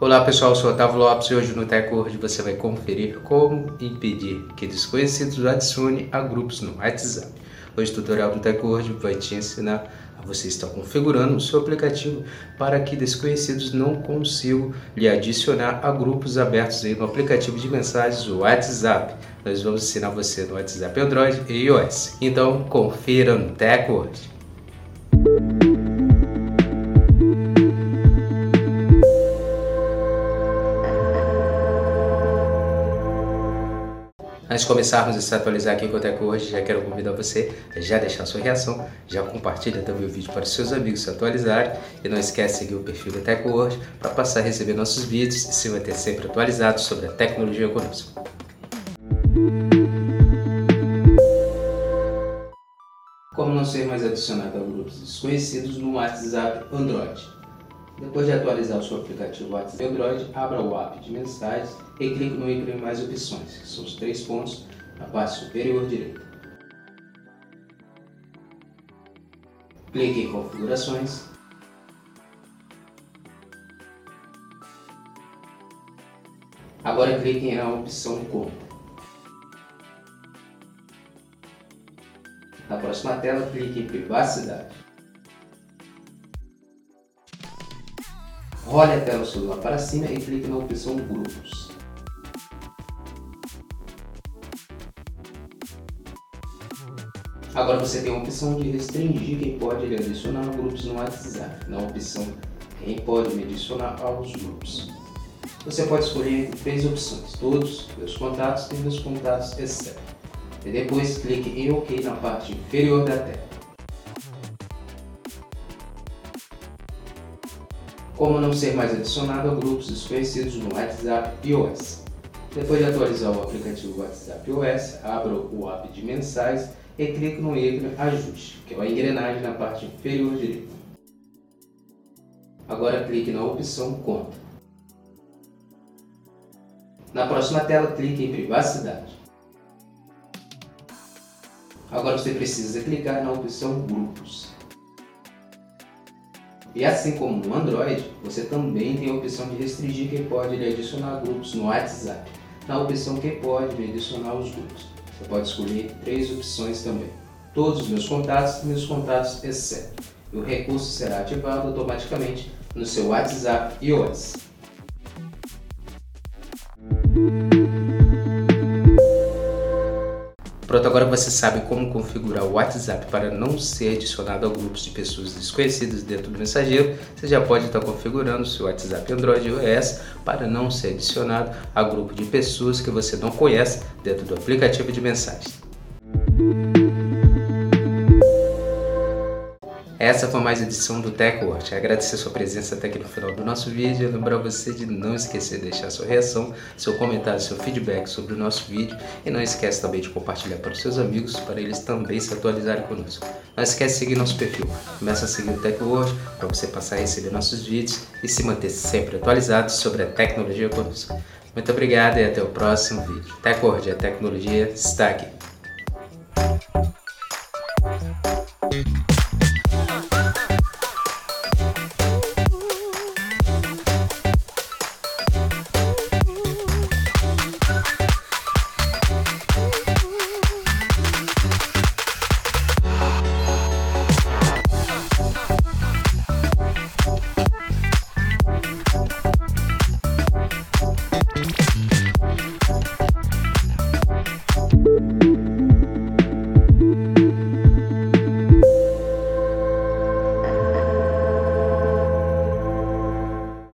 Olá pessoal, eu sou Otávio Lopes e hoje no TechWord você vai conferir como impedir que desconhecidos adicione a grupos no WhatsApp. Hoje o tutorial do TechWord vai te ensinar a você estar configurando o seu aplicativo para que desconhecidos não consigam lhe adicionar a grupos abertos aí no aplicativo de mensagens WhatsApp. Nós vamos ensinar você no WhatsApp Android e iOS. Então confira no TechWord. Antes de começarmos a se atualizar aqui com o hoje, já quero convidar você a já deixar sua reação, já compartilha também o vídeo para os seus amigos se atualizarem e não esquece de seguir o perfil do Teco hoje para passar a receber nossos vídeos e se manter sempre atualizado sobre a tecnologia conosco. Como não ser mais adicionado a grupos desconhecidos no WhatsApp Android? Depois de atualizar o seu aplicativo WhatsApp Android, abra o app de mensagens e clique no ícone Mais Opções, que são os três pontos na parte superior direita. Clique em Configurações. Agora clique na opção Conta. Na próxima tela, clique em Privacidade. Role a tela celular para cima e clique na opção Grupos. Agora você tem a opção de restringir quem pode lhe adicionar grupos no WhatsApp, na opção Quem pode me adicionar aos grupos. Você pode escolher entre três opções, todos, meus contatos e meus contatos exceto. E depois clique em OK na parte inferior da tela. Como não ser mais adicionado a grupos desconhecidos no WhatsApp iOS. Depois de atualizar o aplicativo WhatsApp iOS, abra o app de mensagens e clique no ícone Ajuste, que é a engrenagem na parte inferior direita. Agora clique na opção Conta. Na próxima tela, clique em Privacidade. Agora você precisa clicar na opção Grupos. E assim como no Android, você também tem a opção de restringir quem pode adicionar grupos no WhatsApp. Na opção quem pode adicionar os grupos. Você pode escolher três opções também. Todos os meus contatos meus contatos exceto. E o recurso será ativado automaticamente no seu WhatsApp iOS. Pronto, agora você sabe como configurar o WhatsApp para não ser adicionado a grupos de pessoas desconhecidas dentro do mensageiro. Você já pode estar configurando seu WhatsApp Android e iOS para não ser adicionado a grupo de pessoas que você não conhece dentro do aplicativo de mensagens. Essa foi mais edição do TechWord. Agradecer sua presença até aqui no final do nosso vídeo. Lembrar você de não esquecer de deixar sua reação, seu comentário, seu feedback sobre o nosso vídeo. E não esquece também de compartilhar para os seus amigos, para eles também se atualizarem conosco. Não esquece de seguir nosso perfil. Começa a seguir o TechWord para você passar a receber nossos vídeos e se manter sempre atualizado sobre a tecnologia conosco. Muito obrigado e até o próximo vídeo. TechWord, a tecnologia está aqui.